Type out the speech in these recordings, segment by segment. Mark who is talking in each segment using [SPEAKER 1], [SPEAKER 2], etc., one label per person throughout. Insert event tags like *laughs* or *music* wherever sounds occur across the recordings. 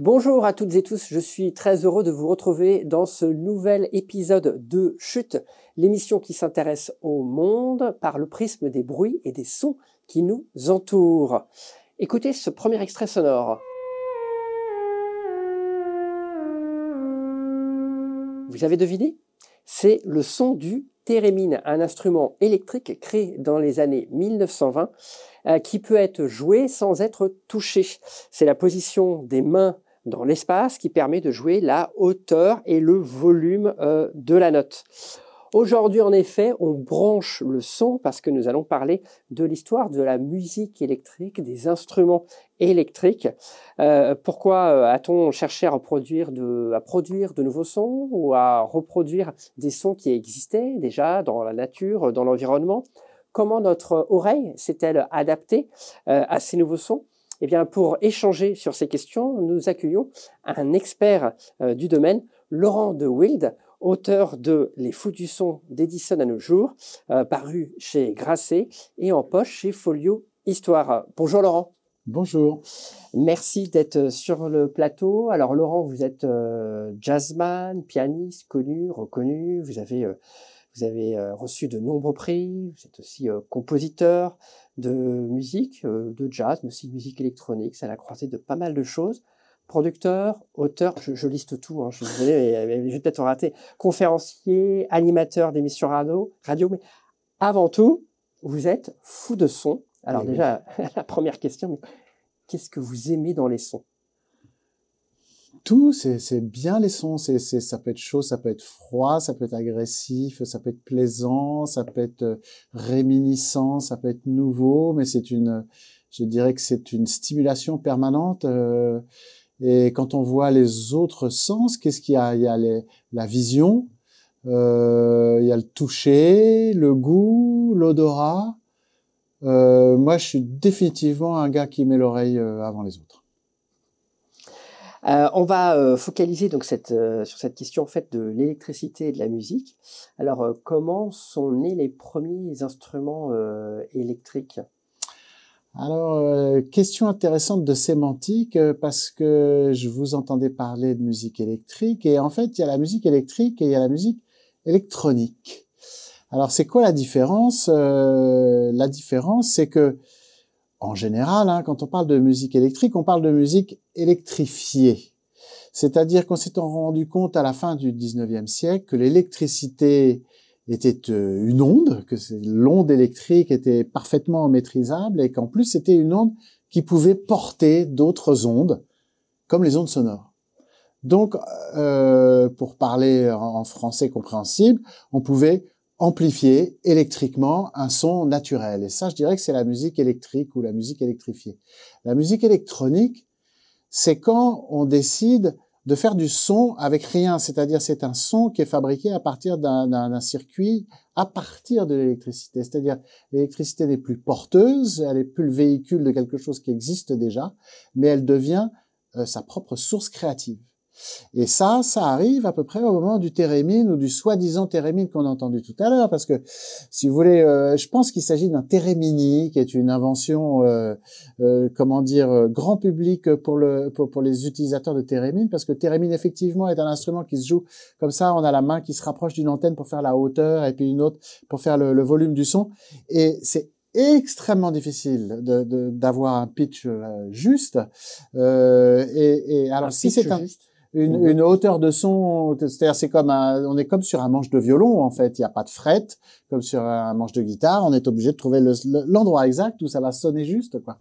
[SPEAKER 1] Bonjour à toutes et tous, je suis très heureux de vous retrouver dans ce nouvel épisode de Chute, l'émission qui s'intéresse au monde par le prisme des bruits et des sons qui nous entourent. Écoutez ce premier extrait sonore. Vous avez deviné? C'est le son du thérémine, un instrument électrique créé dans les années 1920 euh, qui peut être joué sans être touché. C'est la position des mains dans l'espace qui permet de jouer la hauteur et le volume euh, de la note. Aujourd'hui, en effet, on branche le son parce que nous allons parler de l'histoire de la musique électrique, des instruments électriques. Euh, pourquoi euh, a-t-on cherché à produire de nouveaux sons ou à reproduire des sons qui existaient déjà dans la nature, dans l'environnement? Comment notre oreille s'est-elle adaptée à ces nouveaux sons? Eh bien, pour échanger sur ces questions, nous accueillons un expert euh, du domaine, Laurent de Wild, auteur de Les Fous du son d'Edison à nos jours, euh, paru chez Grasset et en poche chez Folio Histoire. Bonjour Laurent.
[SPEAKER 2] Bonjour.
[SPEAKER 1] Merci d'être sur le plateau. Alors Laurent, vous êtes euh, jazzman, pianiste, connu, reconnu. Vous avez vous avez reçu de nombreux prix. Vous êtes aussi compositeur, de musique, euh, de jazz, mais aussi de musique électronique. Ça l'a croisé de pas mal de choses. Producteur, auteur, je, liste tout, hein, je suis désolé, mais, je vais peut-être rater. Conférencier, animateur d'émissions radio, radio, mais avant tout, vous êtes fou de son. Alors déjà, *laughs* la première question, qu'est-ce que vous aimez dans les sons?
[SPEAKER 2] Tout, c'est bien les sons. C'est ça peut être chaud, ça peut être froid, ça peut être agressif, ça peut être plaisant, ça peut être euh, réminiscent, ça peut être nouveau, mais c'est une, je dirais que c'est une stimulation permanente. Euh, et quand on voit les autres sens, qu'est-ce qu'il y a? Il y a la vision, euh, il y a le toucher, le goût, l'odorat. Euh, moi, je suis définitivement un gars qui met l'oreille euh, avant les autres.
[SPEAKER 1] On va focaliser donc sur cette question en fait de l'électricité et de la musique. Alors, comment sont nés les premiers instruments électriques?
[SPEAKER 2] Alors, question intéressante de sémantique parce que je vous entendais parler de musique électrique et en fait, il y a la musique électrique et il y a la musique électronique. Alors, c'est quoi la différence La différence, c'est que en général, hein, quand on parle de musique électrique, on parle de musique électrifiée. C'est-à-dire qu'on s'est rendu compte à la fin du 19e siècle que l'électricité était euh, une onde, que l'onde électrique était parfaitement maîtrisable et qu'en plus c'était une onde qui pouvait porter d'autres ondes, comme les ondes sonores. Donc, euh, pour parler en français compréhensible, on pouvait amplifier électriquement un son naturel. Et ça, je dirais que c'est la musique électrique ou la musique électrifiée. La musique électronique, c'est quand on décide de faire du son avec rien, c'est-à-dire c'est un son qui est fabriqué à partir d'un circuit à partir de l'électricité. C'est-à-dire l'électricité n'est plus porteuse, elle n'est plus le véhicule de quelque chose qui existe déjà, mais elle devient euh, sa propre source créative. Et ça, ça arrive à peu près au moment du thérémine ou du soi-disant thérémine qu'on a entendu tout à l'heure, parce que si vous voulez, euh, je pense qu'il s'agit d'un thérémini, qui est une invention, euh, euh, comment dire, grand public pour le pour, pour, les utilisateurs de thérémine, parce que thérémine effectivement est un instrument qui se joue comme ça, on a la main qui se rapproche d'une antenne pour faire la hauteur et puis une autre pour faire le, le volume du son, et c'est extrêmement difficile d'avoir de, un pitch juste. et, et alors si c'est un une, une, hauteur de son, c'est-à-dire c'est comme un, on est comme sur un manche de violon en fait, il n'y a pas de fret comme sur un manche de guitare, on est obligé de trouver l'endroit exact où ça va sonner juste quoi.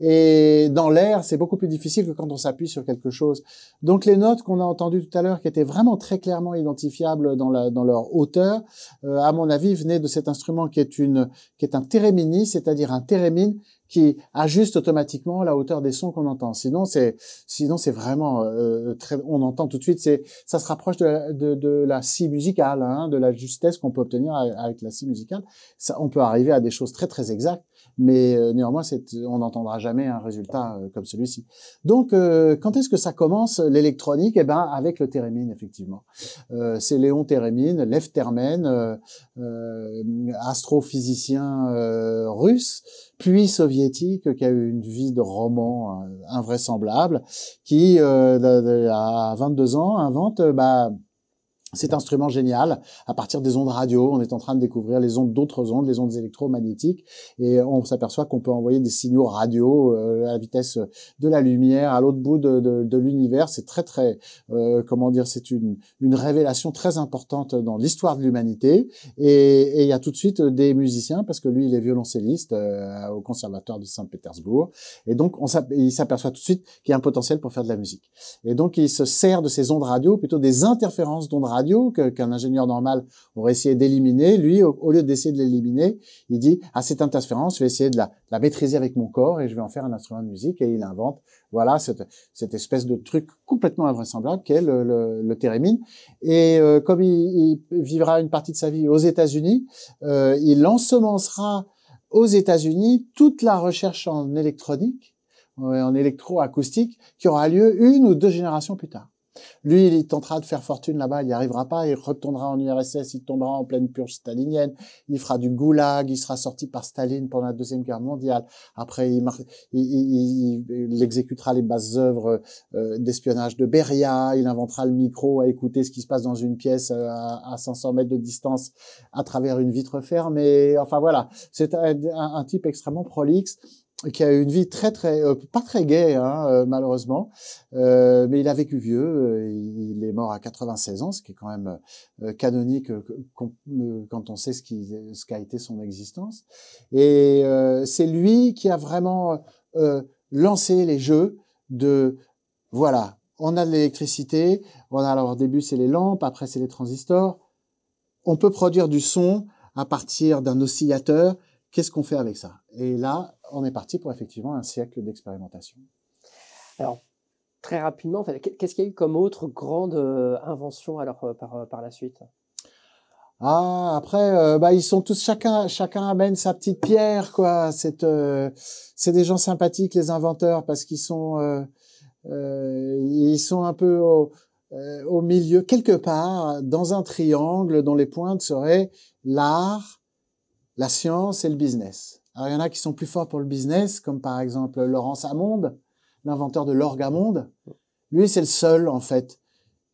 [SPEAKER 2] Et dans l'air, c'est beaucoup plus difficile que quand on s'appuie sur quelque chose. Donc les notes qu'on a entendues tout à l'heure, qui étaient vraiment très clairement identifiables dans, la, dans leur hauteur, euh, à mon avis, venaient de cet instrument qui est une, qui est un thérémini, c'est-à-dire un thérémine qui ajuste automatiquement la hauteur des sons qu'on entend. Sinon, c'est sinon c'est vraiment euh, très. On entend tout de suite. C'est ça se rapproche de la, de, de la scie musicale, hein, de la justesse qu'on peut obtenir avec la scie musicale. Ça, on peut arriver à des choses très très exactes, mais euh, néanmoins, on n'entendra jamais un résultat euh, comme celui-ci. Donc, euh, quand est-ce que ça commence l'électronique? Eh ben, avec le thérémine, effectivement. Euh, c'est Léon Thérémine, Lev Termen, astrophysicien russe, puis soviétique, qui a eu une vie de roman invraisemblable, qui, à 22 ans, invente bah, cet instrument génial, à partir des ondes radio, on est en train de découvrir les ondes d'autres ondes, les ondes électromagnétiques, et on s'aperçoit qu'on peut envoyer des signaux radio euh, à la vitesse de la lumière à l'autre bout de, l'univers. C'est très très, euh, comment dire, c'est une, une révélation très importante dans l'histoire de l'humanité. Et, il y a tout de suite des musiciens, parce que lui il est violoncelliste euh, au conservatoire de Saint-Pétersbourg, et donc on il s'aperçoit tout de suite qu'il y a un potentiel pour faire de la musique. Et donc il se sert de ces ondes radio, plutôt des interférences d'ondes radio radio qu'un ingénieur normal aurait essayé d'éliminer. Lui, au, lieu d'essayer de l'éliminer, il dit ah, cette interférence, je vais essayer de la, maîtriser avec mon corps et je vais en faire un instrument de musique. Et il invente, voilà, cette, cette espèce de truc complètement invraisemblable qu'est le, le, thérémine. Et euh, comme il, vivra une partie de sa vie aux États-Unis, euh, il ensemencera aux États-Unis toute la recherche en électronique, en électroacoustique, qui aura lieu une ou deux générations plus tard. Lui, il tentera de faire fortune là-bas, il n'y arrivera pas, il retournera en URSS, il tombera en pleine purge stalinienne, il fera du goulag, il sera sorti par Staline pendant la Deuxième Guerre mondiale. Après, il, il, il, exécutera les bases œuvres euh, d'espionnage de Beria, il inventera le micro à écouter ce qui se passe dans une pièce euh, à, 500 mètres de distance à travers une vitre fermée. Enfin voilà, c'est un type extrêmement prolixe qui a eu une vie très très euh, pas très gaie hein, euh, malheureusement, euh, mais il a vécu vieux. il est mort à 96 ans, ce qui est quand même canonique quand on sait ce qui ce qu'a été son existence. Et c'est lui qui a vraiment lancé les jeux de voilà, on a de l'électricité, on a alors au début c'est les lampes, après c'est les transistors. On peut produire du son à partir d'un oscillateur Qu'est-ce qu'on fait avec ça? Et là, on est parti pour effectivement un siècle d'expérimentation.
[SPEAKER 1] Alors, très rapidement, qu'est-ce qu'il y a eu comme autre grande euh, invention alors euh, par, euh, par la suite?
[SPEAKER 2] Ah, après, bah, ils sont tous chacun, chacun amène sa petite pierre, quoi. C'est, c'est des gens sympathiques, les inventeurs, parce qu'ils sont, ils sont un peu au, au milieu, quelque part, dans un triangle dont les pointes seraient l'art, la science et le business. Alors, il y en a qui sont plus forts pour le business, comme par exemple Laurence Amonde, l'inventeur de l'orgamonde. Lui, c'est le seul, en fait,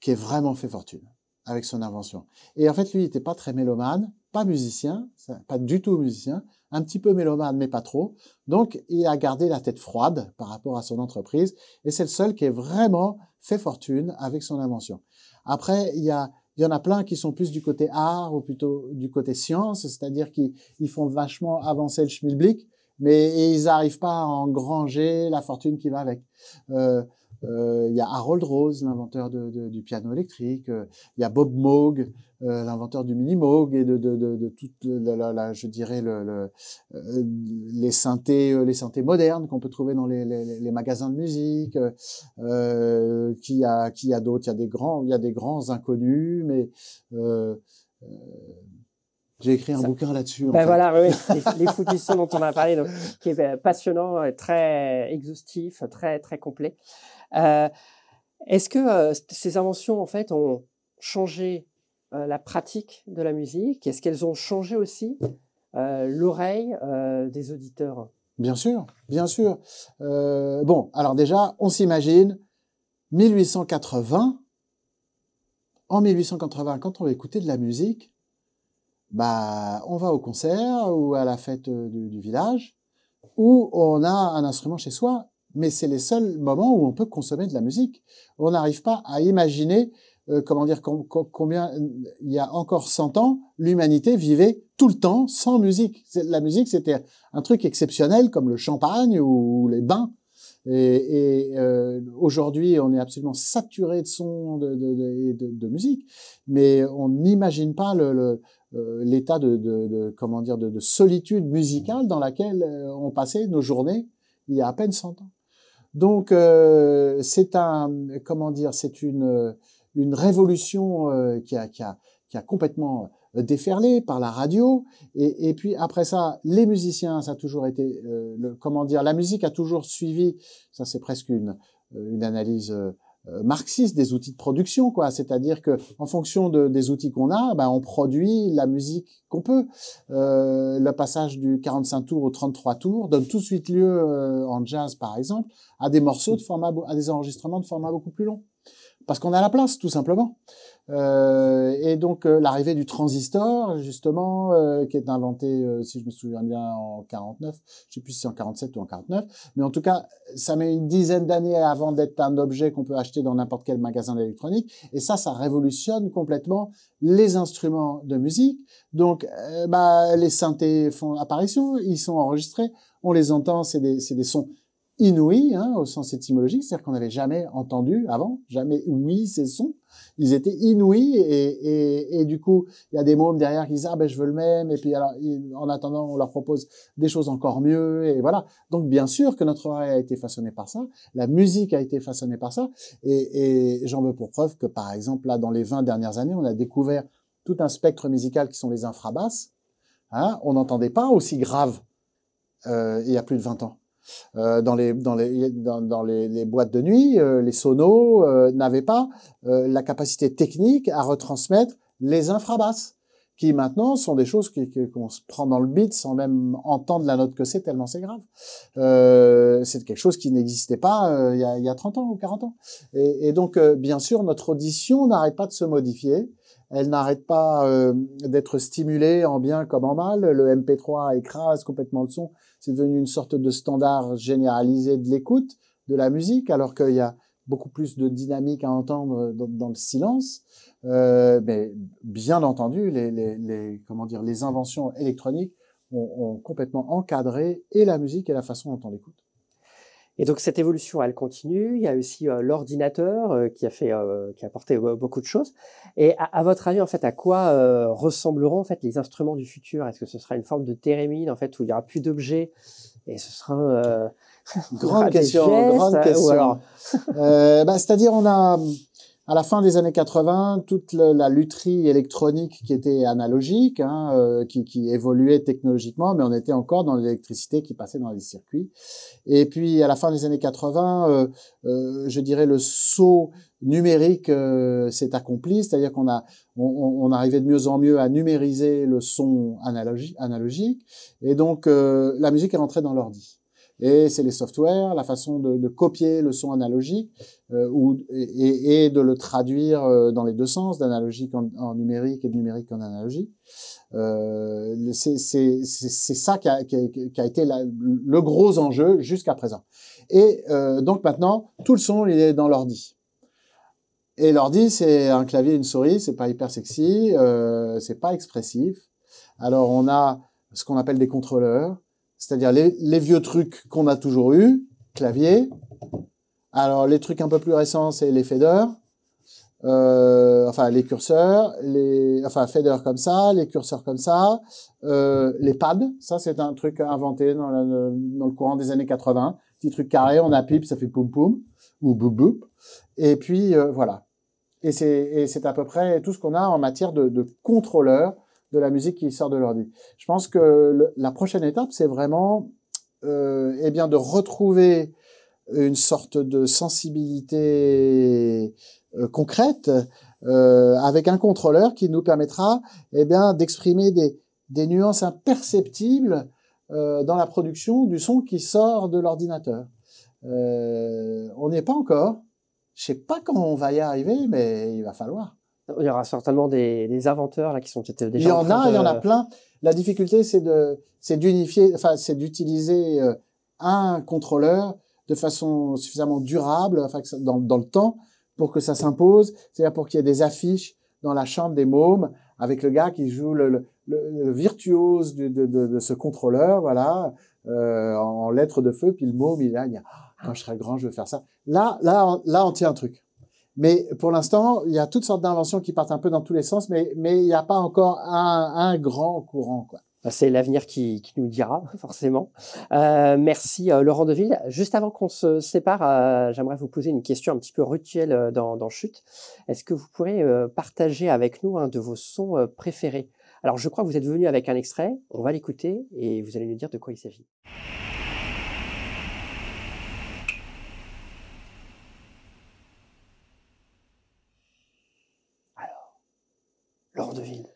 [SPEAKER 2] qui ait vraiment fait fortune avec son invention. Et en fait, lui, il n'était pas très mélomane, pas musicien, pas du tout musicien, un petit peu mélomane, mais pas trop. Donc, il a gardé la tête froide par rapport à son entreprise, et c'est le seul qui ait vraiment fait fortune avec son invention. Après, il y a il y en a plein qui sont plus du côté art ou plutôt du côté science, c'est-à-dire qu'ils font vachement avancer le schmilblick, mais ils n'arrivent pas à engranger la fortune qui va avec. Euh, il y a Harold Rose, l'inventeur de, de, du piano électrique. Euh, il y a Bob Moog, euh, l'inventeur du mini Moog et de, de, de, de toute la, la, je dirais le, le euh, les synthés, les synthés modernes qu'on peut trouver dans les, les, les, magasins de musique. qui a qui a d'autres? Il y a des grands, il y a des grands inconnus, mais j'ai écrit un bouquin là-dessus.
[SPEAKER 1] Ben voilà, oui, *laughs* les, les dont on a parlé, donc, qui est passionnant, très exhaustif, très très complet. Euh, est-ce que ces inventions, en fait, ont changé la pratique de la musique? Est-ce qu'elles ont changé aussi l'oreille des auditeurs?
[SPEAKER 2] Bien sûr, bien sûr. bon, alors déjà, on s'imagine 1880. En 1880, quand on va écouter de la musique, bah, on va au concert ou à la fête du, village, où on a un instrument chez soi mais c'est les seuls moments où on peut consommer de la musique. On n'arrive pas à imaginer, euh, comment dire, combien il y a encore 100 ans, l'humanité vivait tout le temps sans musique. La musique, c'était un truc exceptionnel comme le champagne ou les bains. Et, et euh, aujourd'hui, on est absolument saturé de sons, de, de, de, de musique, mais on n'imagine pas le, euh, l'état de, de, comment dire de, solitude musicale dans laquelle euh, on passait nos journées il y a à peine 100 ans. Donc euh, c'est un comment dire, c'est une une révolution euh, qui a qui a qui a complètement déferlé par la radio. Et, puis après ça, les musiciens, ça a toujours été, le, comment dire, la musique a toujours suivi. Ça, c'est presque une, une analyse euh, marxiste des outils de production, quoi. C'est-à-dire que en fonction de, des outils qu'on a, ben, on produit la musique qu'on peut. Euh, le passage du 45 tours au 33 tours donne tout de suite lieu, euh, en jazz par exemple, à des morceaux de format, à des enregistrements de format beaucoup plus long parce qu'on a la place, tout simplement. Euh, et donc euh, l'arrivée du transistor, justement, euh, qui est inventé, euh, si je me souviens bien, en 49, je sais plus si c'est en 47 ou en 49, mais en tout cas, ça met une dizaine d'années avant d'être un objet qu'on peut acheter dans n'importe quel magasin d'électronique. Et ça, ça révolutionne complètement les instruments de musique. Donc, bah, les synthés font apparition, ils sont enregistrés, on les entend, c'est des, des sons inouïs, hein, au sens étymologique, c'est-à-dire qu'on n'avait jamais entendu avant, jamais oui ces sons. Ils étaient inouïs et, et, et du coup, il y a des mômes derrière qui disent ah ben je veux le même et puis alors en attendant on leur propose des choses encore mieux et voilà. Donc bien sûr que notre oreille a été façonnée par ça, la musique a été façonnée par ça et, et j'en veux pour preuve que par exemple là dans les 20 dernières années on a découvert tout un spectre musical qui sont les infrabasses. Hein, on n'entendait pas aussi grave euh, il y a plus de 20 ans. Euh, dans les boîtes de nuit, euh, les sonos euh, n'avaient pas la capacité technique à retransmettre les infrabasses, qui maintenant sont des choses qu'on se prend dans le beat sans même entendre la note que c'est tellement c'est grave. c'est quelque chose qui n'existait pas il y, a, il, y a, 30 ans ou 40 ans. Et donc bien sûr notre audition n'arrête pas de se modifier. Elle n'arrête pas d'être stimulée en bien comme en mal. Le MP3 écrase complètement le son c'est devenu une sorte de standard généralisé de l'écoute de la musique, alors qu'il y a beaucoup plus de dynamique à entendre dans, le silence. Euh, mais bien entendu, les, les, les, comment dire, les inventions électroniques ont, ont, complètement encadré et la musique et la façon dont on l'écoute.
[SPEAKER 1] Et donc cette évolution, elle continue. Il y a aussi euh, l'ordinateur euh, qui a fait, euh, qui a apporté beaucoup de choses. Et à, votre avis, en fait, à quoi ressembleront en fait les instruments du futur? Est-ce que ce sera une forme de thérémine en fait où il y aura plus d'objets et ce sera *laughs*
[SPEAKER 2] grande question, grande question. alors... bah, c'est-à-dire on a à la fin des années 80, toute la lutherie électronique qui était analogique, hein, euh, qui, qui, évoluait technologiquement, mais on était encore dans l'électricité qui passait dans les circuits. Et puis à la fin des années 80, euh, euh, je dirais le saut numérique euh, s'est accompli, c'est-à-dire qu'on a on, on, arrivait de mieux en mieux à numériser le son analogique, analogique et donc la musique est rentrée dans l'ordi. Et c'est les softwares, la façon de, de copier le son analogique euh, ou, et, et, de le traduire euh, dans les deux sens, d'analogique en, numérique et de numérique en analogique. Euh, c'est ça qui a, qui, qui a été le gros enjeu jusqu'à présent. Et euh, donc maintenant, tout le son, il est dans l'ordi. Et l'ordi, c'est un clavier une souris, c'est pas hyper sexy, euh, c'est pas expressif. Alors on a ce qu'on appelle des contrôleurs, c'est-à-dire les, les, vieux trucs qu'on a toujours eu, clavier. Alors les trucs un peu plus récents, c'est les faders, euh, enfin les curseurs, les, enfin faders comme ça, les curseurs comme ça, euh, les pads. Ça c'est un truc inventé dans, dans, le courant des années 80. Petit truc carré, on appuie, ça fait poum poum ou boum boum. Et puis euh, voilà. Et c'est à peu près tout ce qu'on a en matière de, de contrôleurs de la musique qui sort de l'ordi. Je pense que la prochaine étape, c'est vraiment euh, eh bien de retrouver une sorte de sensibilité euh, concrète euh, avec un contrôleur qui nous permettra eh bien d'exprimer des, nuances imperceptibles euh, dans la production du son qui sort de l'ordinateur. On n'y est pas encore. Je sais pas quand on va y arriver, mais il va falloir.
[SPEAKER 1] Il y aura certainement des, des inventeurs là qui sont déjà.
[SPEAKER 2] Il y en a, il y en a plein. La difficulté, c'est de, c'est d'unifier, enfin, c'est d'utiliser euh, un contrôleur de façon suffisamment durable, enfin, dans, dans le temps, pour que ça s'impose. C'est-à-dire pour qu'il y ait des affiches dans la chambre des mômes avec le gars qui joue le, le, le virtuose de, de, de, de, ce contrôleur, voilà, euh, en lettres de feu. Puis le môme, il a, il a quand je serai grand, je vais faire ça. Là, là, là, on tient un truc. Mais pour l'instant, il y a toutes sortes d'inventions qui partent un peu dans tous les sens, mais, mais il n'y a pas encore un, un grand courant. Quoi.
[SPEAKER 1] Bah, c'est l'avenir qui, qui, nous dira, *laughs* forcément. Euh, merci euh, Laurent Deville. Juste avant qu'on se sépare, euh, j'aimerais vous poser une question un petit peu rituelle euh, dans, dans Chute. Est-ce que vous pourrez partager avec nous un de vos sons préférés? Alors je crois que vous êtes venu avec un extrait, on va l'écouter et vous allez nous dire de quoi il s'agit. Alors, Laure Deville.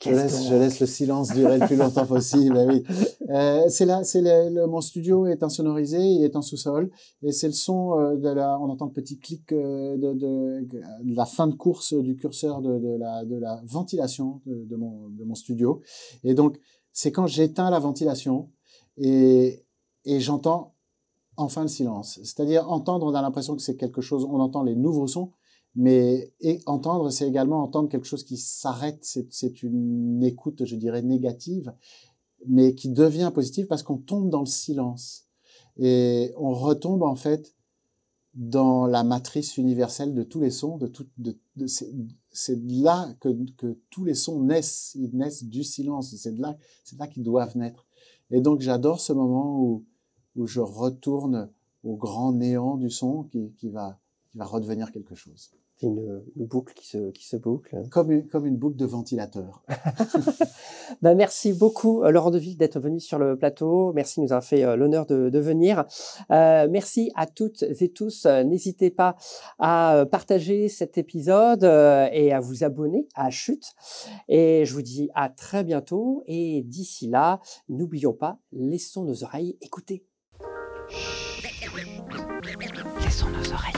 [SPEAKER 2] Je laisse, je laisse, le silence durer le plus longtemps possible. Eh oui. Euh, c'est là, c'est le, mon studio est insonorisé, il est en sous-sol, et c'est le son euh, de la, on entend le petit clic euh, de, de, de, la fin de course du curseur de, de la, de la ventilation de, de, mon, de mon studio. Et donc, c'est quand j'éteins la ventilation et, et j'entends enfin le silence. C'est-à-dire entendre, on a l'impression que c'est quelque chose, on entend les nouveaux sons, mais entendre, c'est également entendre quelque chose qui s'arrête. C'est une écoute, je dirais, négative, mais qui devient positive parce qu'on tombe dans le silence. Et on retombe en fait dans la matrice universelle de tous les sons, de de, c'est là que, tous les sons naissent, ils naissent du silence, c'est de là, là qu'ils doivent naître. Et donc j'adore ce moment où, je retourne au grand néant du son qui va redevenir quelque chose.
[SPEAKER 1] C'est une, une, boucle qui se, qui se boucle.
[SPEAKER 2] Comme une, comme une boucle de ventilateur. *laughs* *laughs*
[SPEAKER 1] ben, merci beaucoup, euh, Laurent Deville, d'être venu sur le plateau. Merci de nous avoir fait euh, l'honneur de, de, venir. Euh, merci à toutes et tous. Euh, n'hésitez pas à partager cet épisode et à vous abonner à Chute. Et je vous dis à très bientôt. Et d'ici là, n'oublions pas, laissons nos oreilles écouter.
[SPEAKER 3] Laissons nos oreilles écouter.